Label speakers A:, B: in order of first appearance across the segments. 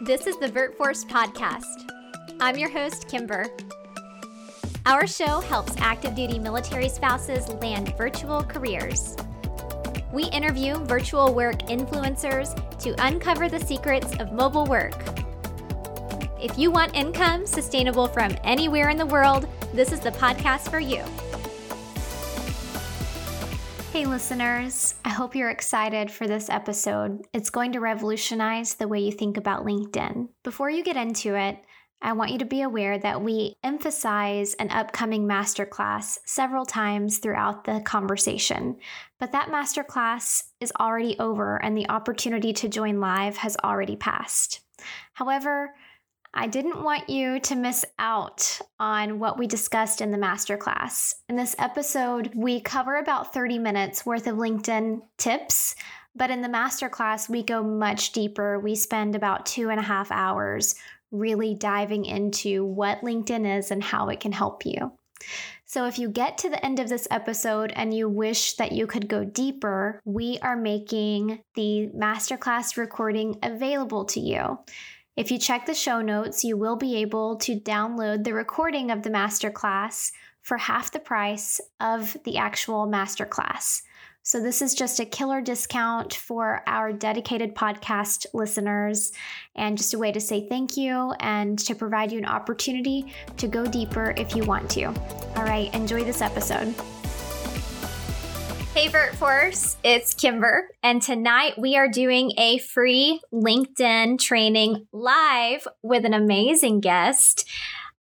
A: This is the VirtForce podcast. I'm your host, Kimber. Our show helps active duty military spouses land virtual careers. We interview virtual work influencers to uncover the secrets of mobile work. If you want income sustainable from anywhere in the world, this is the podcast for you. Hey, listeners, hope you're excited for this episode. It's going to revolutionize the way you think about LinkedIn. Before you get into it, I want you to be aware that we emphasize an upcoming masterclass several times throughout the conversation, but that masterclass is already over and the opportunity to join live has already passed. However, I didn't want you to miss out on what we discussed in the masterclass. In this episode, we cover about 30 minutes worth of LinkedIn tips, but in the masterclass, we go much deeper. We spend about two and a half hours really diving into what LinkedIn is and how it can help you. So, if you get to the end of this episode and you wish that you could go deeper, we are making the masterclass recording available to you. If you check the show notes, you will be able to download the recording of the masterclass for half the price of the actual masterclass. So, this is just a killer discount for our dedicated podcast listeners and just a way to say thank you and to provide you an opportunity to go deeper if you want to. All right, enjoy this episode. Hey, VirtForce, it's Kimber, and tonight we are doing a free LinkedIn training live with an amazing guest.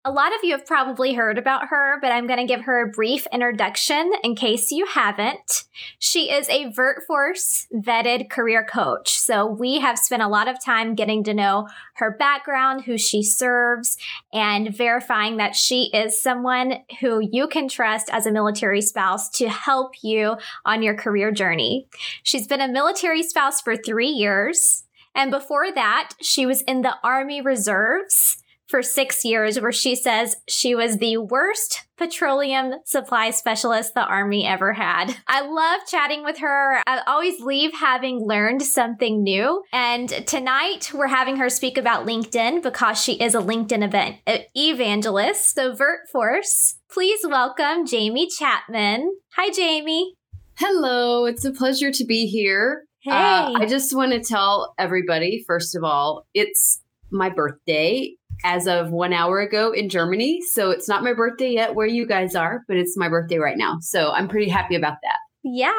A: A lot of you have probably heard about her, but I'm going to give her a brief introduction in case you haven't. She is a VirtForce vetted career coach. So we have spent a lot of time getting to know her background, who she serves, and verifying that she is someone who you can trust as a military spouse to help you on your career journey. She's been a military spouse for three years. And before that, she was in the Army Reserves for six years, where she says she was the worst petroleum supply specialist the Army ever had. I love chatting with her. I always leave having learned something new. And tonight we're having her speak about LinkedIn because she is a LinkedIn event evangelist. So, VirtForce, please welcome Jamie Chapman. Hi, Jamie.
B: Hello, it's a pleasure to be here.
A: Hey. Uh,
B: I just want to tell everybody, first of all, it's my birthday as of one hour ago in Germany. So it's not my birthday yet where you guys are, but it's my birthday right now. So I'm pretty happy about that.
A: Yeah.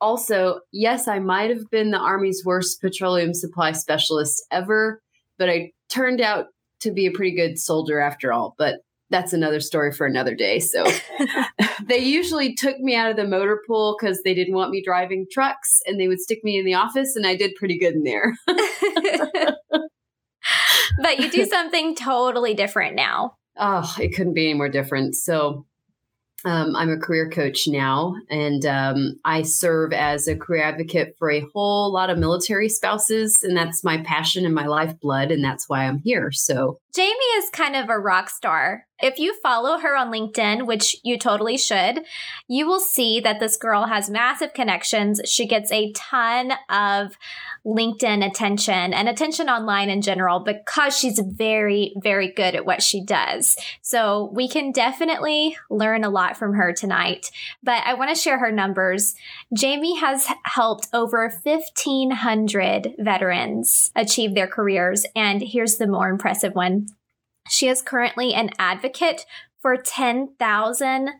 B: Also, yes, I might have been the Army's worst petroleum supply specialist ever, but I turned out to be a pretty good soldier after all. But that's another story for another day. So they usually took me out of the motor pool because they didn't want me driving trucks and they would stick me in the office, and I did pretty good in there.
A: but you do something totally different now.
B: Oh, it couldn't be any more different. So, um, I'm a career coach now, and um, I serve as a career advocate for a whole lot of military spouses, and that's my passion and my lifeblood, and that's why I'm here. So,
A: Jamie is kind of a rock star. If you follow her on LinkedIn, which you totally should, you will see that this girl has massive connections. She gets a ton of LinkedIn attention and attention online in general because she's very, very good at what she does. So we can definitely learn a lot from her tonight. But I want to share her numbers. Jamie has helped over 1,500 veterans achieve their careers. And here's the more impressive one. She is currently an advocate for 10,000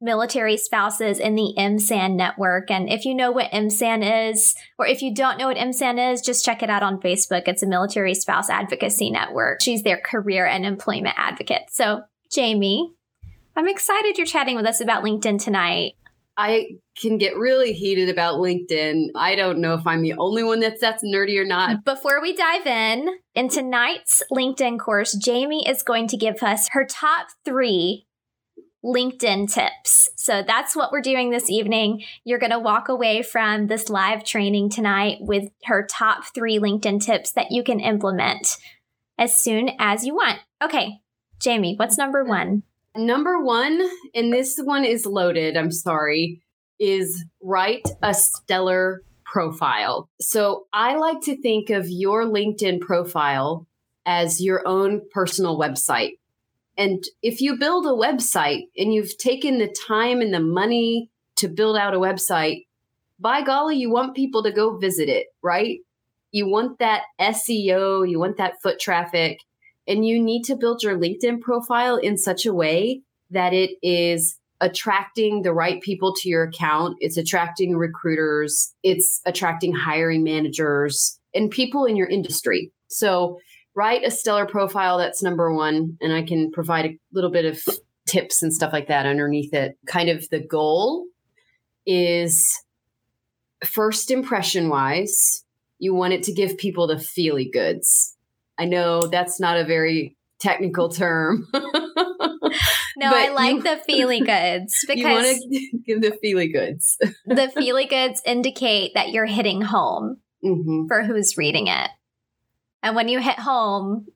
A: military spouses in the MSAN network. And if you know what MSAN is, or if you don't know what MSAN is, just check it out on Facebook. It's a military spouse advocacy network. She's their career and employment advocate. So, Jamie, I'm excited you're chatting with us about LinkedIn tonight.
B: I can get really heated about LinkedIn. I don't know if I'm the only one that's that's nerdy or not.
A: Before we dive in, in tonight's LinkedIn course, Jamie is going to give us her top 3 LinkedIn tips. So that's what we're doing this evening. You're going to walk away from this live training tonight with her top three LinkedIn tips that you can implement as soon as you want. Okay, Jamie, what's number one?
B: Number one, and this one is loaded, I'm sorry, is write a stellar profile. So I like to think of your LinkedIn profile as your own personal website. And if you build a website and you've taken the time and the money to build out a website, by golly, you want people to go visit it, right? You want that SEO, you want that foot traffic, and you need to build your LinkedIn profile in such a way that it is attracting the right people to your account. It's attracting recruiters, it's attracting hiring managers and people in your industry. So, write a stellar profile that's number one, and I can provide a little bit of tips and stuff like that underneath it. Kind of the goal is first impression wise, you want it to give people the feely goods. I know that's not a very technical term.
A: No, I like you, the feely goods because you want
B: to give the feely goods.
A: the feely goods indicate that you're hitting home mm-hmm. for who's reading it. And when you hit home,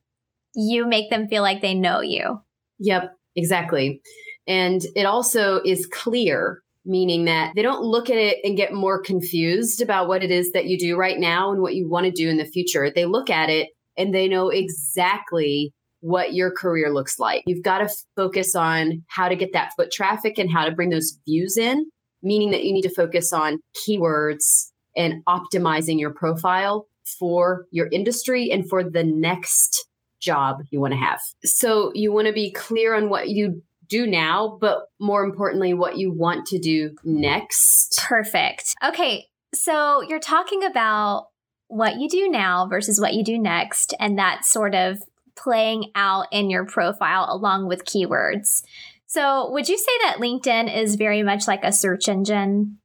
A: you make them feel like they know you.
B: Yep, exactly. And it also is clear, meaning that they don't look at it and get more confused about what it is that you do right now and what you want to do in the future. They look at it and they know exactly what your career looks like. You've got to focus on how to get that foot traffic and how to bring those views in, meaning that you need to focus on keywords and optimizing your profile for your industry and for the next job you want to have. So you want to be clear on what you do now, but more importantly, what you want to do next.
A: Perfect. Okay. So you're talking about what you do now versus what you do next, and that sort of playing out in your profile along with keywords. So, would you say that LinkedIn is very much like a search engine?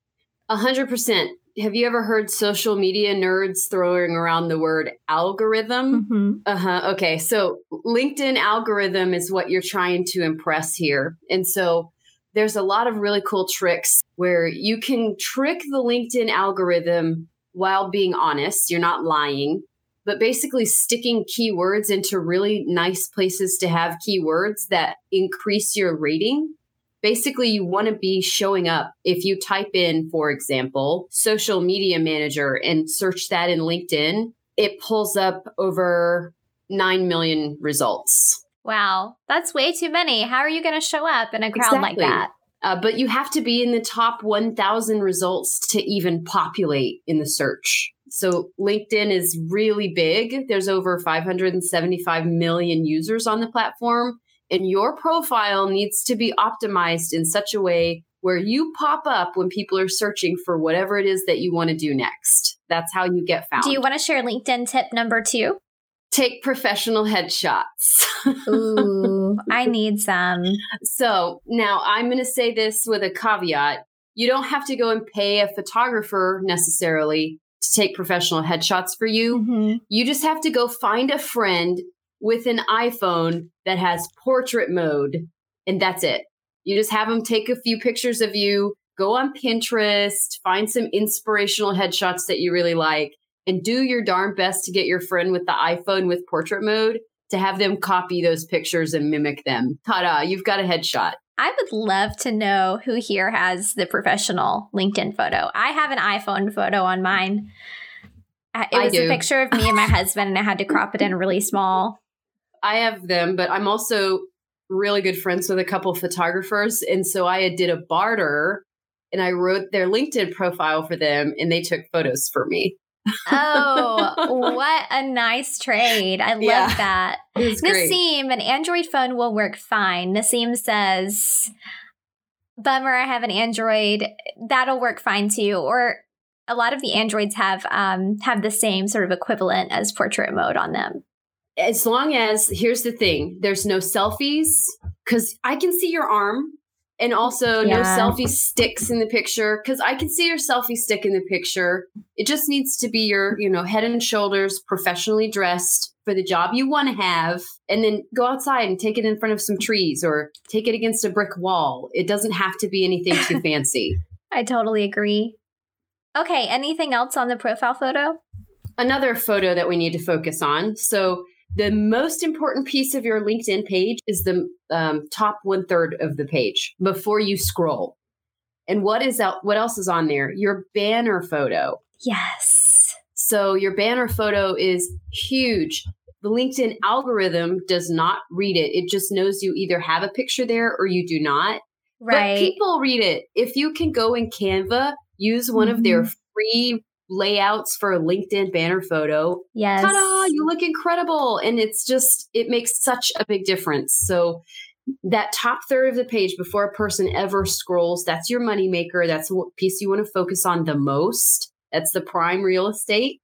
B: A hundred percent. Have you ever heard social media nerds throwing around the word algorithm? Mm-hmm. Uh huh. Okay. So, LinkedIn algorithm is what you're trying to impress here. And so, there's a lot of really cool tricks where you can trick the LinkedIn algorithm while being honest. You're not lying but basically sticking keywords into really nice places to have keywords that increase your rating. Basically, you want to be showing up. If you type in, for example, social media manager and search that in LinkedIn, it pulls up over 9 million results.
A: Wow, that's way too many. How are you going to show up in a crowd exactly. like that?
B: Uh, but you have to be in the top 1,000 results to even populate in the search. So LinkedIn is really big. There's over 575 million users on the platform. And your profile needs to be optimized in such a way where you pop up when people are searching for whatever it is that you want to do next. That's how you get found.
A: Do you want to share LinkedIn tip number two?
B: Take professional headshots.
A: Ooh, I need some.
B: So now I'm going to say this with a caveat. You don't have to go and pay a photographer necessarily to take professional headshots for you. Mm-hmm. You just have to go find a friend with an iPhone that has portrait mode, and that's it. You just have them take a few pictures of you, go on Pinterest, find some inspirational headshots that you really like, and do your darn best to get your friend with the iPhone with portrait mode to have them copy those pictures and mimic them. Ta da, you've got a headshot.
A: I would love to know who here has the professional LinkedIn photo. I have an iPhone photo on mine. Uh, it was a picture of me and my husband, and I had to crop it in really small.
B: I have them, but I'm also really good friends with a couple photographers. And so I did a barter and I wrote their LinkedIn profile for them, and they took photos for me
A: oh, what a nice trade. I love yeah, that. Nassim, an Android phone will work fine. Nassim says, Bummer, I have an Android. That'll work fine too. Or a lot of the Androids have um, have the same sort of equivalent as portrait mode on them.
B: As long as here's the thing, there's no selfies because I can see your arm and also yeah. no selfie sticks in the picture because i can see your selfie stick in the picture. It just needs to be your you know head and shoulders professionally dressed for the job you want to have and then go outside and take it in front of some trees or take it against a brick wall. It doesn't have to be anything too fancy.
A: I totally agree. Okay anything else on the profile photo?
B: Another photo that we need to focus on. So the most important piece of your LinkedIn page is the um, top one third of the page before you scroll. And what is out? What else is on there? Your banner photo.
A: Yes.
B: So your banner photo is huge. The LinkedIn algorithm does not read it. It just knows you either have a picture there or you do not.
A: Right.
B: But people read it. If you can go in Canva, use one mm-hmm. of their mm-hmm. free layouts for a LinkedIn banner photo.
A: Yes.
B: Ta-da, you look incredible. And it's just, it makes such a big difference. So that top third of the page before a person ever scrolls, that's your moneymaker. That's the piece you want to focus on the most. That's the prime real estate.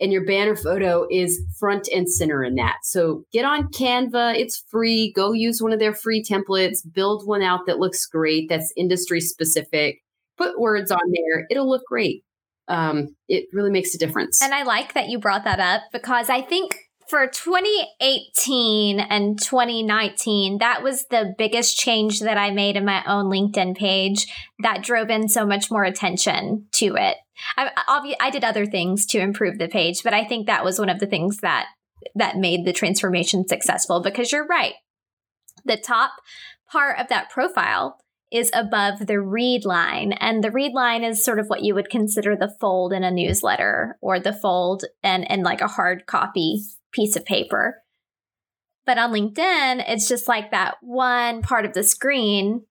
B: And your banner photo is front and center in that. So get on Canva. It's free. Go use one of their free templates. Build one out that looks great, that's industry specific. Put words on there. It'll look great um, it really makes a difference.
A: And I like that you brought that up because I think for 2018 and 2019, that was the biggest change that I made in my own LinkedIn page that drove in so much more attention to it. I, obvi- I did other things to improve the page, but I think that was one of the things that that made the transformation successful because you're right. The top part of that profile is above the read line. And the read line is sort of what you would consider the fold in a newsletter or the fold and, and like a hard copy piece of paper. But on LinkedIn, it's just like that one part of the screen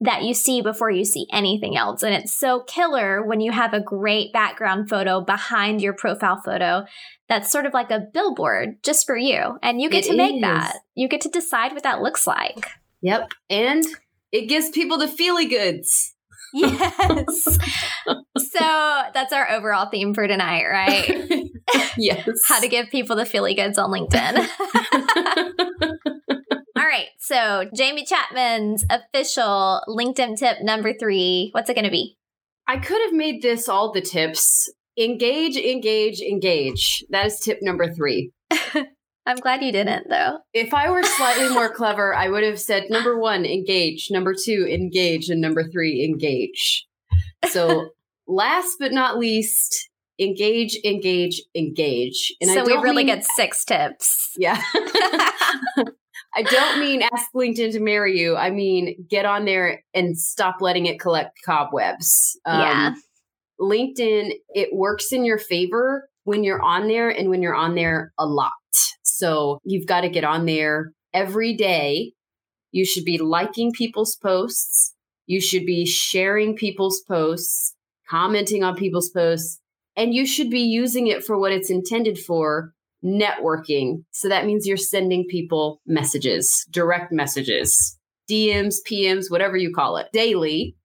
A: that you see before you see anything else. And it's so killer when you have a great background photo behind your profile photo that's sort of like a billboard just for you. And you get it to make is. that. You get to decide what that looks like.
B: Yep. And it gives people the feely goods.
A: Yes. so that's our overall theme for tonight, right?
B: yes.
A: How to give people the feely goods on LinkedIn. All right. So, Jamie Chapman's official LinkedIn tip number three. What's it going to be?
B: I could have made this all the tips. Engage, engage, engage. That is tip number three.
A: I'm glad you didn't, though.
B: If I were slightly more clever, I would have said number one, engage, number two, engage, and number three, engage. So, last but not least, engage, engage, engage.
A: And so we really mean, get six tips.
B: Yeah. I don't mean ask LinkedIn to marry you. I mean get on there and stop letting it collect cobwebs.
A: Um, yeah.
B: LinkedIn, it works in your favor when you're on there and when you're on there a lot. So you've got to get on there every day. You should be liking people's posts. You should be sharing people's posts, commenting on people's posts, and you should be using it for what it's intended for networking. So that means you're sending people messages, direct messages, DMs, PMs, whatever you call it, daily.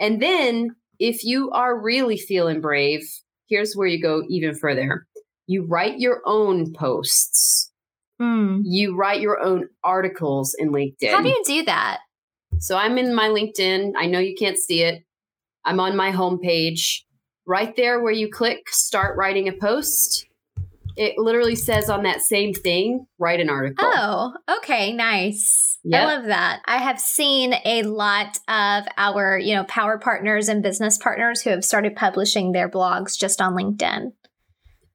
B: And then if you are really feeling brave, here's where you go even further you write your own posts.
A: Mm.
B: You write your own articles in LinkedIn.
A: How do you do that?
B: So I'm in my LinkedIn. I know you can't see it. I'm on my homepage. Right there where you click start writing a post, it literally says on that same thing, write an article.
A: Oh, okay, nice. Yep. I love that. I have seen a lot of our, you know, power partners and business partners who have started publishing their blogs just on LinkedIn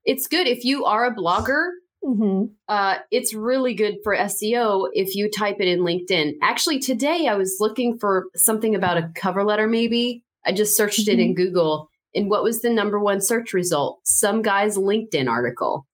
B: it's good if you are a blogger.
A: Mm-hmm.
B: Uh, it's really good for SEO if you type it in LinkedIn. Actually, today I was looking for something about a cover letter, maybe. I just searched mm-hmm. it in mm-hmm. Google. And what was the number one search result? Some guy's LinkedIn article.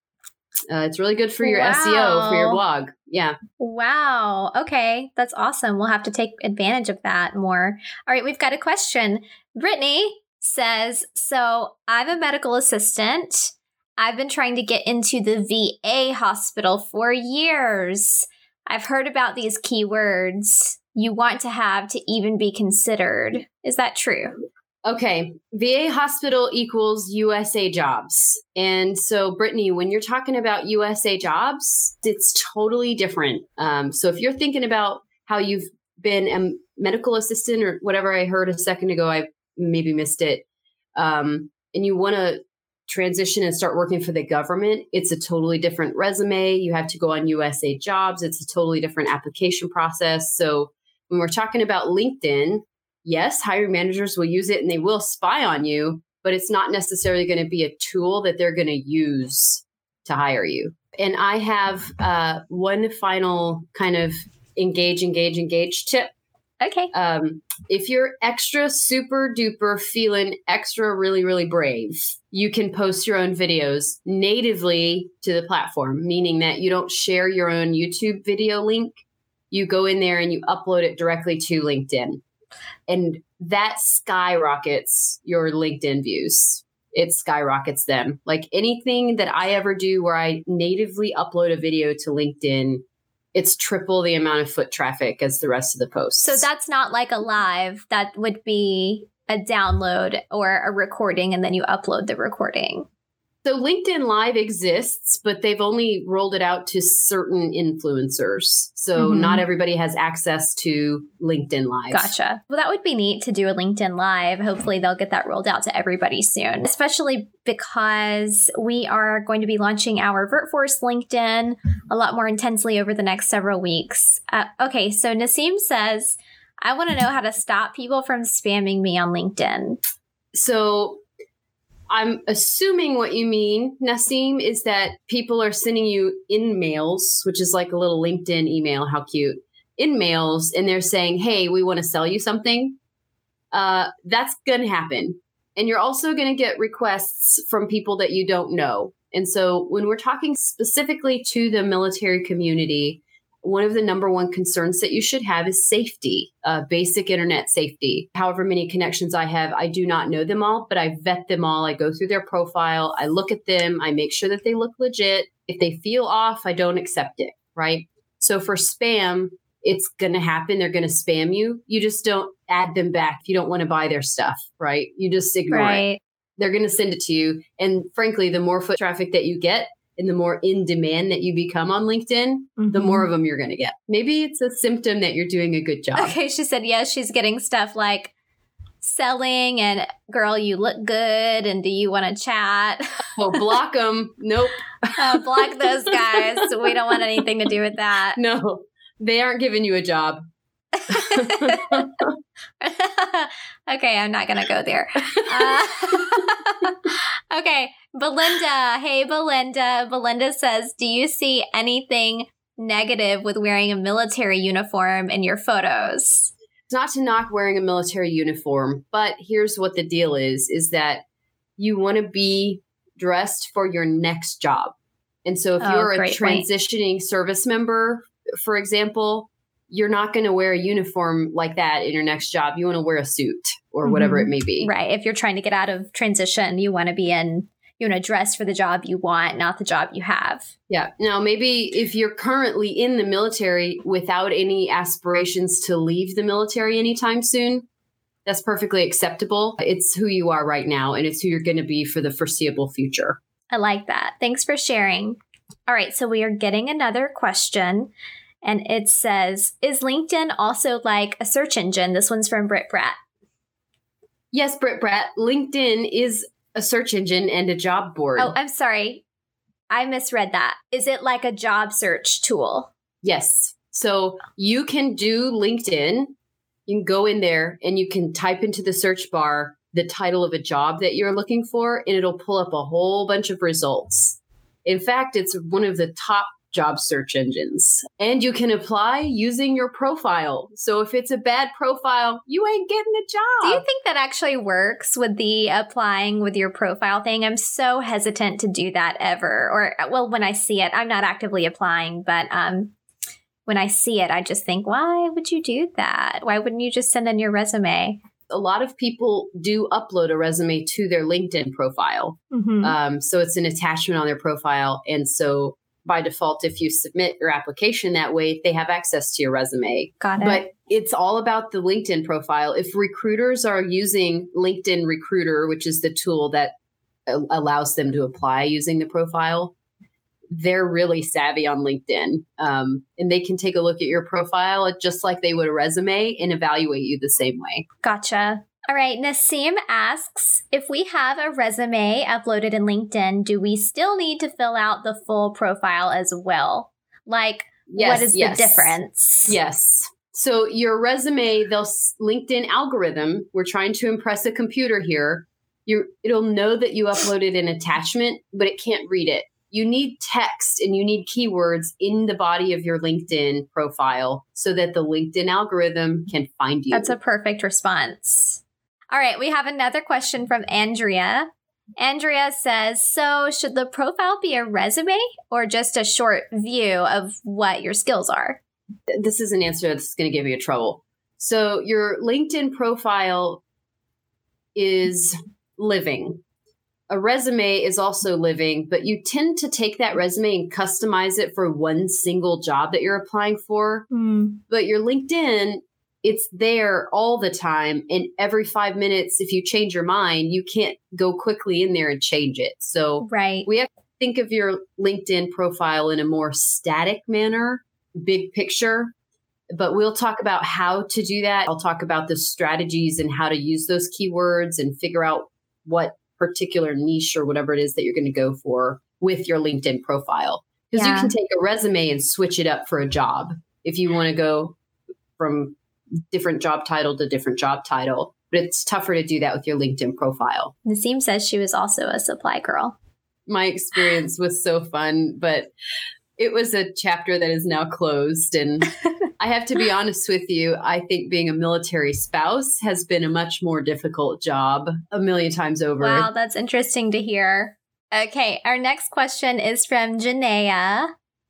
B: Uh, it's really good for your wow. SEO for your blog. Yeah.
A: Wow. Okay. That's awesome. We'll have to take advantage of that more. All right. We've got a question. Brittany says So I'm a medical assistant I've been trying to get into the VA hospital for years. I've heard about these keywords you want to have to even be considered. Is that true?
B: Okay, VA hospital equals USA jobs. And so, Brittany, when you're talking about USA jobs, it's totally different. Um, so, if you're thinking about how you've been a medical assistant or whatever I heard a second ago, I maybe missed it, um, and you want to transition and start working for the government, it's a totally different resume. You have to go on USA Jobs, it's a totally different application process. So when we're talking about LinkedIn, yes, hiring managers will use it and they will spy on you, but it's not necessarily going to be a tool that they're going to use to hire you. And I have uh, one final kind of engage, engage, engage tip.
A: Okay.
B: Um, if you're extra super duper feeling extra really, really brave, you can post your own videos natively to the platform, meaning that you don't share your own YouTube video link. You go in there and you upload it directly to LinkedIn. And that skyrockets your LinkedIn views. It skyrockets them. Like anything that I ever do where I natively upload a video to LinkedIn it's triple the amount of foot traffic as the rest of the posts.
A: So that's not like a live. That would be a download or a recording, and then you upload the recording.
B: So LinkedIn Live exists, but they've only rolled it out to certain influencers. So mm-hmm. not everybody has access to LinkedIn Live.
A: Gotcha. Well, that would be neat to do a LinkedIn Live. Hopefully they'll get that rolled out to everybody soon, especially because we are going to be launching our VirtForce LinkedIn a lot more intensely over the next several weeks. Uh, okay, so Nasim says, I want to know how to stop people from spamming me on LinkedIn.
B: So I'm assuming what you mean, Nasim, is that people are sending you in mails, which is like a little LinkedIn email. How cute. In mails, and they're saying, hey, we want to sell you something. Uh, that's going to happen. And you're also going to get requests from people that you don't know. And so when we're talking specifically to the military community, one of the number one concerns that you should have is safety, uh, basic internet safety. However many connections I have, I do not know them all, but I vet them all. I go through their profile, I look at them, I make sure that they look legit. If they feel off, I don't accept it, right? So for spam, it's going to happen. They're going to spam you. You just don't add them back. You don't want to buy their stuff, right? You just ignore right. it. They're going to send it to you. And frankly, the more foot traffic that you get, and the more in demand that you become on LinkedIn, mm-hmm. the more of them you're going to get. Maybe it's a symptom that you're doing a good job.
A: Okay, she said yes, she's getting stuff like selling and girl, you look good and do you want to chat?
B: Oh, block them. Nope.
A: uh, block those guys. we don't want anything to do with that.
B: No, they aren't giving you a job.
A: okay, I'm not going to go there. Uh, okay, Belinda. Hey, Belinda. Belinda says, Do you see anything negative with wearing a military uniform in your photos?
B: Not to knock wearing a military uniform, but here's what the deal is is that you want to be dressed for your next job. And so if oh, you're a transitioning point. service member, for example, you're not going to wear a uniform like that in your next job. You want to wear a suit or whatever mm-hmm. it may be.
A: Right. If you're trying to get out of transition, you want to be in, you want to dress for the job you want, not the job you have.
B: Yeah. Now, maybe if you're currently in the military without any aspirations to leave the military anytime soon, that's perfectly acceptable. It's who you are right now, and it's who you're going to be for the foreseeable future.
A: I like that. Thanks for sharing. All right. So we are getting another question and it says, Is LinkedIn also like a search engine? This one's from Britt Bratt.
B: Yes, Britt Bratt. LinkedIn is a search engine and a job board.
A: Oh, I'm sorry. I misread that. Is it like a job search tool?
B: Yes. So you can do LinkedIn. You can go in there and you can type into the search bar the title of a job that you're looking for, and it'll pull up a whole bunch of results. In fact, it's one of the top job search engines. And you can apply using your profile. So if it's a bad profile, you ain't getting a job.
A: Do you think that actually works with the applying with your profile thing? I'm so hesitant to do that ever. Or, well, when I see it, I'm not actively applying, but um, when I see it, I just think, why would you do that? Why wouldn't you just send in your resume?
B: a lot of people do upload a resume to their LinkedIn profile. Mm-hmm. Um, so it's an attachment on their profile. And so by default, if you submit your application that way, they have access to your resume.
A: Got it.
B: But it's all about the LinkedIn profile. If recruiters are using LinkedIn Recruiter, which is the tool that allows them to apply using the profile, they're really savvy on LinkedIn. Um, and they can take a look at your profile just like they would a resume and evaluate you the same way.
A: Gotcha. All right, Nasim asks if we have a resume uploaded in LinkedIn, do we still need to fill out the full profile as well? Like, yes, what is yes. the difference?
B: Yes. So, your resume, they'll LinkedIn algorithm, we're trying to impress a computer here. You, it'll know that you uploaded an attachment, but it can't read it. you need text and you need keywords in the body of your LinkedIn profile so that the LinkedIn algorithm can find you.
A: That's a perfect response. All right, we have another question from Andrea. Andrea says, So, should the profile be a resume or just a short view of what your skills are?
B: This is an answer that's going to give you trouble. So, your LinkedIn profile is living. A resume is also living, but you tend to take that resume and customize it for one single job that you're applying for. Mm. But your LinkedIn, it's there all the time. And every five minutes, if you change your mind, you can't go quickly in there and change it. So
A: right.
B: we have to think of your LinkedIn profile in a more static manner, big picture. But we'll talk about how to do that. I'll talk about the strategies and how to use those keywords and figure out what particular niche or whatever it is that you're going to go for with your LinkedIn profile. Because yeah. you can take a resume and switch it up for a job if you want to go from different job title to different job title. But it's tougher to do that with your LinkedIn profile.
A: Nasim says she was also a supply girl.
B: My experience was so fun, but it was a chapter that is now closed. And I have to be honest with you, I think being a military spouse has been a much more difficult job a million times over.
A: Wow, that's interesting to hear. Okay, our next question is from Janaea.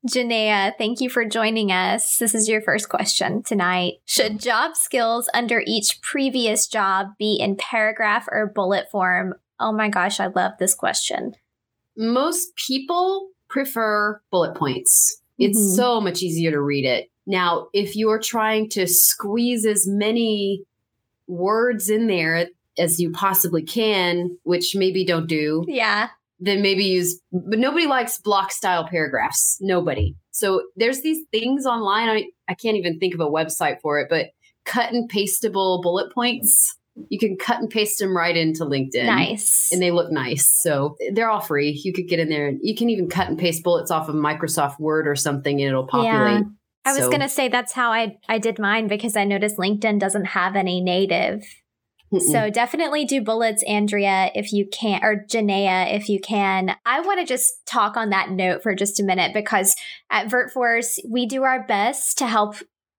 A: Janaea, thank you for joining us. This is your first question tonight. Should job skills under each previous job be in paragraph or bullet form? Oh my gosh, I love this question.
B: Most people prefer bullet points. It's mm-hmm. so much easier to read it. Now, if you're trying to squeeze as many words in there as you possibly can, which maybe don't do.
A: Yeah
B: then maybe use but nobody likes block style paragraphs. Nobody. So there's these things online. I, I can't even think of a website for it but cut and pastable bullet points you can cut and paste them right into linkedin.
A: Nice.
B: And they look nice. So they're all free. You could get in there and you can even cut and paste bullets off of microsoft word or something and it'll populate. Yeah.
A: I was so. going to say that's how I I did mine because I noticed LinkedIn doesn't have any native so definitely do bullets, Andrea, if you can, or Janaea, if you can. I want to just talk on that note for just a minute because at VirtForce, we do our best to help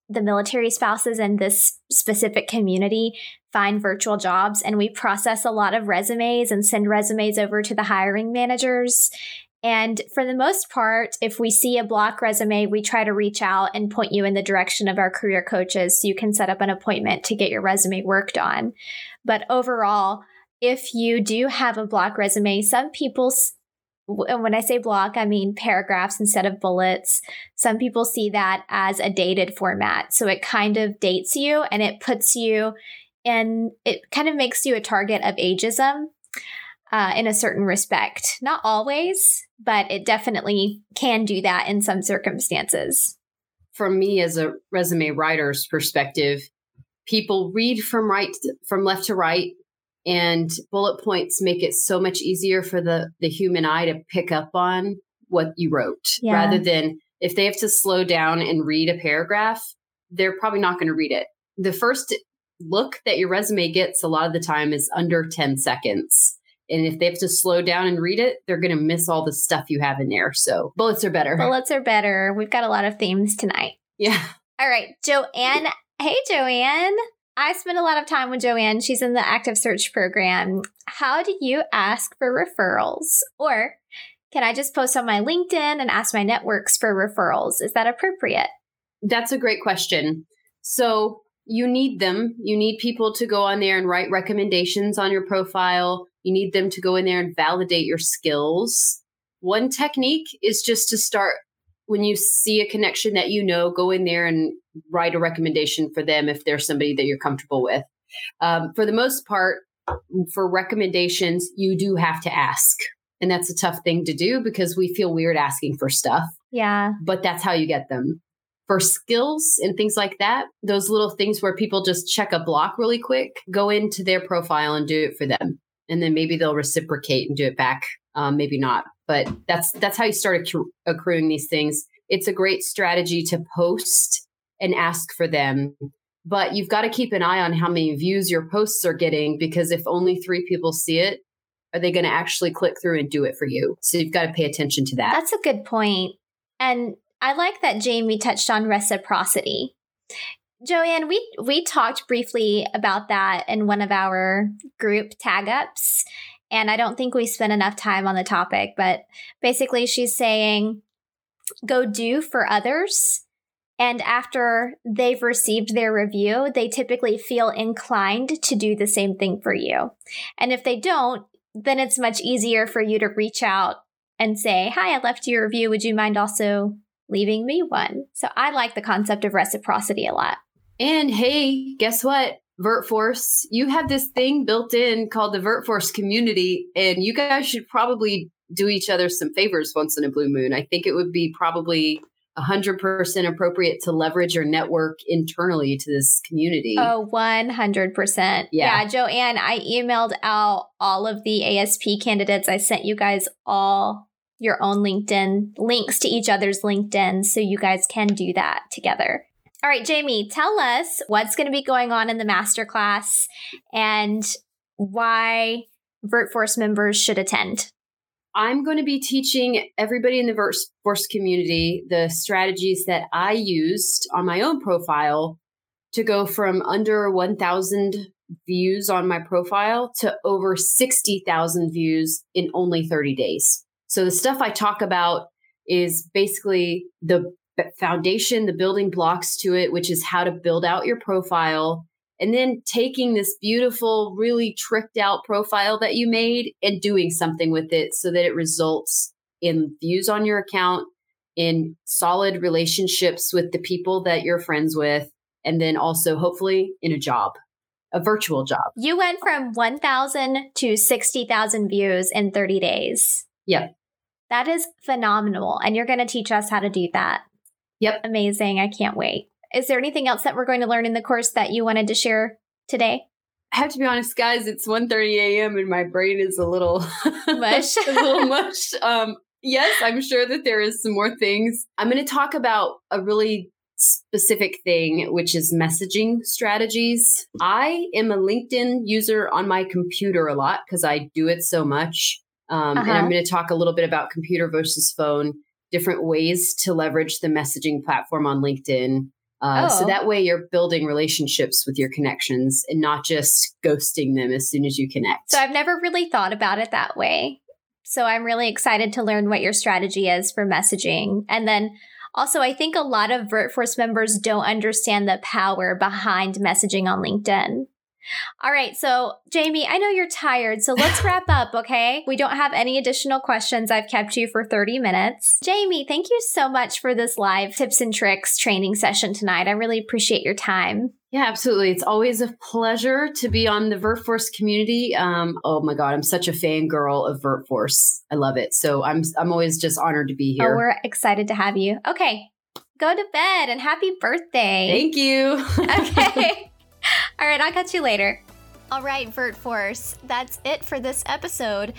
A: the military spouses in this specific community find virtual jobs. And we process a lot of resumes and send resumes over to the hiring managers. And for the most part, if we see a block resume, we try to reach out and point you in the direction of our career coaches so you can set up an appointment to get your resume worked on. But overall, if you do have a block resume, some people, and when I say block, I mean paragraphs instead of bullets. Some people see that as a dated format. So it kind of dates you and it puts you in, it kind of makes you a target of ageism uh, in a certain respect. Not always, but it definitely can do that in some circumstances.
B: From me as a resume writer's perspective, people read from right from left to right and bullet points make it so much easier for the the human eye to pick up on what you wrote yeah. rather than if they have to slow down and read a paragraph they're probably not going to read it the first look that your resume gets a lot of the time is under 10 seconds and if they have to slow down and read it, they're going to miss all the stuff you have in there. So bullets are better.
A: Bullets are better. We've got a lot of themes tonight.
B: Yeah.
A: All right. Joanne. Hey, Joanne. I spend a lot of time with Joanne. She's in the active search program. How do you ask for referrals? Or can I just post on my LinkedIn and ask my networks for referrals? Is that appropriate?
B: That's a great question. So you need them. You need people to go on there and write recommendations on your profile. You need them to go in there and validate your skills. One technique is just to start when you see a connection that you know, go in there and write a recommendation for them if they're somebody that you're comfortable with. Um, for the most part, for recommendations, you do have to ask. And that's a tough thing to do because we feel weird asking for stuff.
A: Yeah.
B: But that's how you get them. For skills and things like that, those little things where people just check a block really quick, go into their profile and do it for them and then maybe they'll reciprocate and do it back. Um, maybe not, but that's that's how you start accru- accruing these things. It's a great strategy to post and ask for them, but you've got to keep an eye on how many views your posts are getting because if only three people see it, are they going to actually click through and do it for you? So you've got to pay attention to that.
A: That's a good. And I like that Jamie touched on reciprocity. Joanne, we we talked briefly about that in one of our group tag ups, and I don't think we spent enough time on the topic, but basically she's saying go do for others and after they've received their review, they typically feel inclined to do the same thing for you. And if they don't, then it's much easier for you to reach out and say, Hi, I left you a review. Would you mind also leaving me one? So I like the concept of reciprocity a lot.
B: And hey, guess what? VirtForce, you have this thing built in called the VirtForce community, and you guys should probably do each other some favors once in a blue moon. I think it would be probably 100% appropriate to leverage your network internally to this community.
A: Oh, 100%. Yeah. yeah, Joanne, I emailed out all of the ASP candidates. I sent you guys all your own LinkedIn links to each other's LinkedIn so you guys can do that together. All right, Jamie, tell us what's going to be going on in the masterclass and why VirtForce members should attend.
B: I'm going to be teaching everybody in the VirtForce community the strategies that I used on my own profile to go from under 1,000 views on my profile to over 60,000 views in only 30 days. So the stuff I talk about is basically the foundation, the building blocks to it, which is how to build out your profile and then taking this beautiful, really tricked out profile that you made and doing something with it so that it results in views on your account, in solid relationships with the people that you're friends with, and then also hopefully in a job, a virtual job.
A: You went from 1,000 to 60,000 views in 30 days.
B: Yep.
A: That is phenomenal. And you're going to teach us how to do that.
B: Yep.
A: Amazing. I can't wait. Is there anything else that we're going to learn in the course that you wanted to share today?
B: I have to be honest, guys. It's 1.30 a.m. and my brain is a little
A: mush.
B: a little mush. Um, yes, I'm sure that there is some more things. I'm going to talk about a really specific thing, which is messaging strategies. I am a LinkedIn user on my computer a lot because I do it so much. Um, uh-huh. And I'm uh-huh. going to talk a little bit about computer versus phone, different ways to leverage the messaging platform on LinkedIn. Uh, oh. So that way you're building relationships with your connections and not just ghosting them as soon as you connect.
A: So I've never really thought about it that way. So I'm really excited to learn what your strategy is for messaging. And then also, I think a lot of VirtForce members don't understand the power behind messaging on LinkedIn. All right. So, Jamie, I know you're tired. So let's wrap up, okay? We don't have any additional questions. I've kept you for 30 minutes. Jamie, thank you so much for this live tips and tricks training session tonight. I really appreciate your time.
B: Yeah, absolutely. It's always a pleasure to be on the VirtForce community. Um, oh my God, I'm such a fangirl of VirtForce. I love it. So I'm I'm always just honored to be oh, here.
A: Oh, we're excited to have you. Okay, go to bed and happy birthday.
B: Thank you.
A: okay. All right, I'll catch you later. All right, VirtForce, that's it for this episode.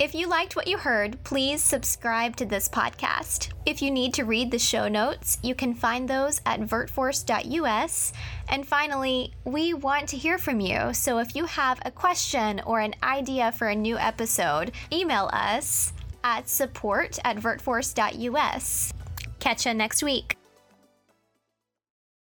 A: If you liked what you heard, please subscribe to this podcast. If you need to read the show notes, you can find those at virtforce.us. And finally, we want to hear from you. So if you have a question or an idea for a new episode, email us at support at virtforce.us. Catch you next week.